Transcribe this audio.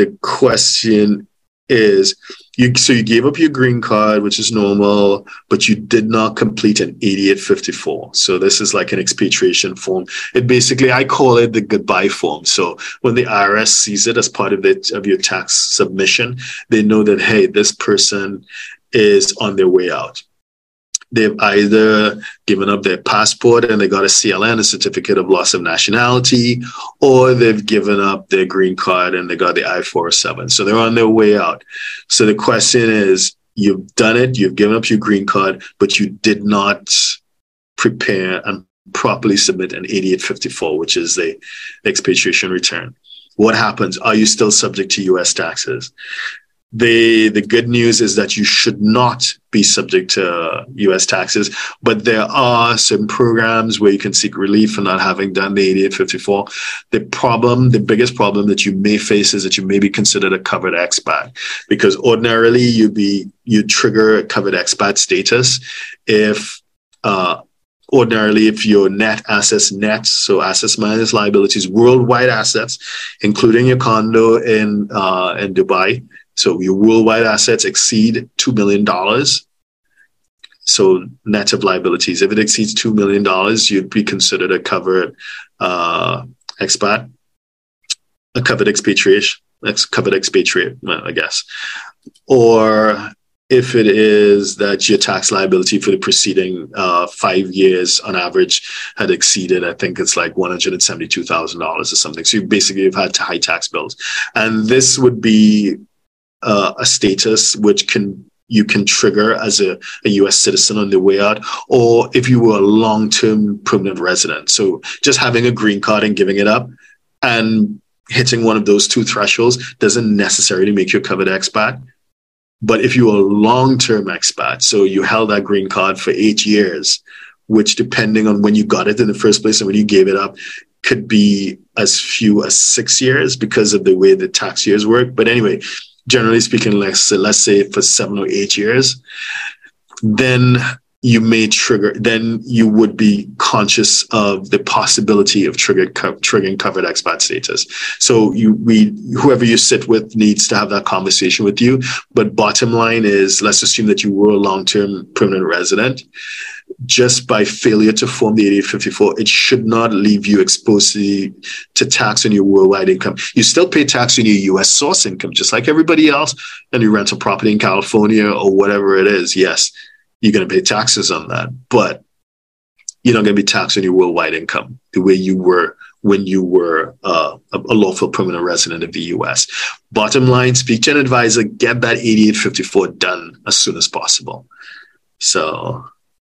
the question is you so you gave up your green card, which is normal, but you did not complete an 8854. So this is like an expatriation form. It basically I call it the goodbye form. So when the IRS sees it as part of it of your tax submission, they know that hey, this person is on their way out they've either given up their passport and they got a CLN, a certificate of loss of nationality, or they've given up their green card and they got the I 407. So they're on their way out. So the question is you've done it, you've given up your green card, but you did not prepare and properly submit an 8854, which is the expatriation return. What happens? Are you still subject to US taxes? The the good news is that you should not be subject to U.S. taxes, but there are some programs where you can seek relief for not having done the 8854. The problem, the biggest problem that you may face is that you may be considered a covered expat because ordinarily you'd be you trigger a covered expat status if uh, ordinarily if your net assets net so assets minus liabilities worldwide assets including your condo in uh, in dubai so your worldwide assets exceed $2 million. So net of liabilities, if it exceeds $2 million, you'd be considered a covered uh, expat, a covered expatriate, covered expatriate, I guess. Or if it is that your tax liability for the preceding uh, five years on average had exceeded, I think it's like $172,000 or something. So you basically have had high tax bills. And this would be uh, a status which can you can trigger as a, a US citizen on the way out, or if you were a long term permanent resident. So just having a green card and giving it up and hitting one of those two thresholds doesn't necessarily make you a covered expat. But if you are a long term expat, so you held that green card for eight years, which depending on when you got it in the first place and when you gave it up, could be as few as six years because of the way the tax years work. But anyway, generally speaking, let's, let's say for seven or eight years, then you may trigger, then you would be conscious of the possibility of trigger, co- triggering covered expat status. So you, we, whoever you sit with needs to have that conversation with you. But bottom line is, let's assume that you were a long-term permanent resident just by failure to form the 8854, it should not leave you exposed to, to tax on your worldwide income. You still pay tax on your US source income, just like everybody else, and you rent a property in California or whatever it is. Yes, you're going to pay taxes on that, but you're not going to be taxed on your worldwide income the way you were when you were uh, a, lawful permanent resident of the US. Bottom line, speak to an advisor, get that 8854 done as soon as possible. So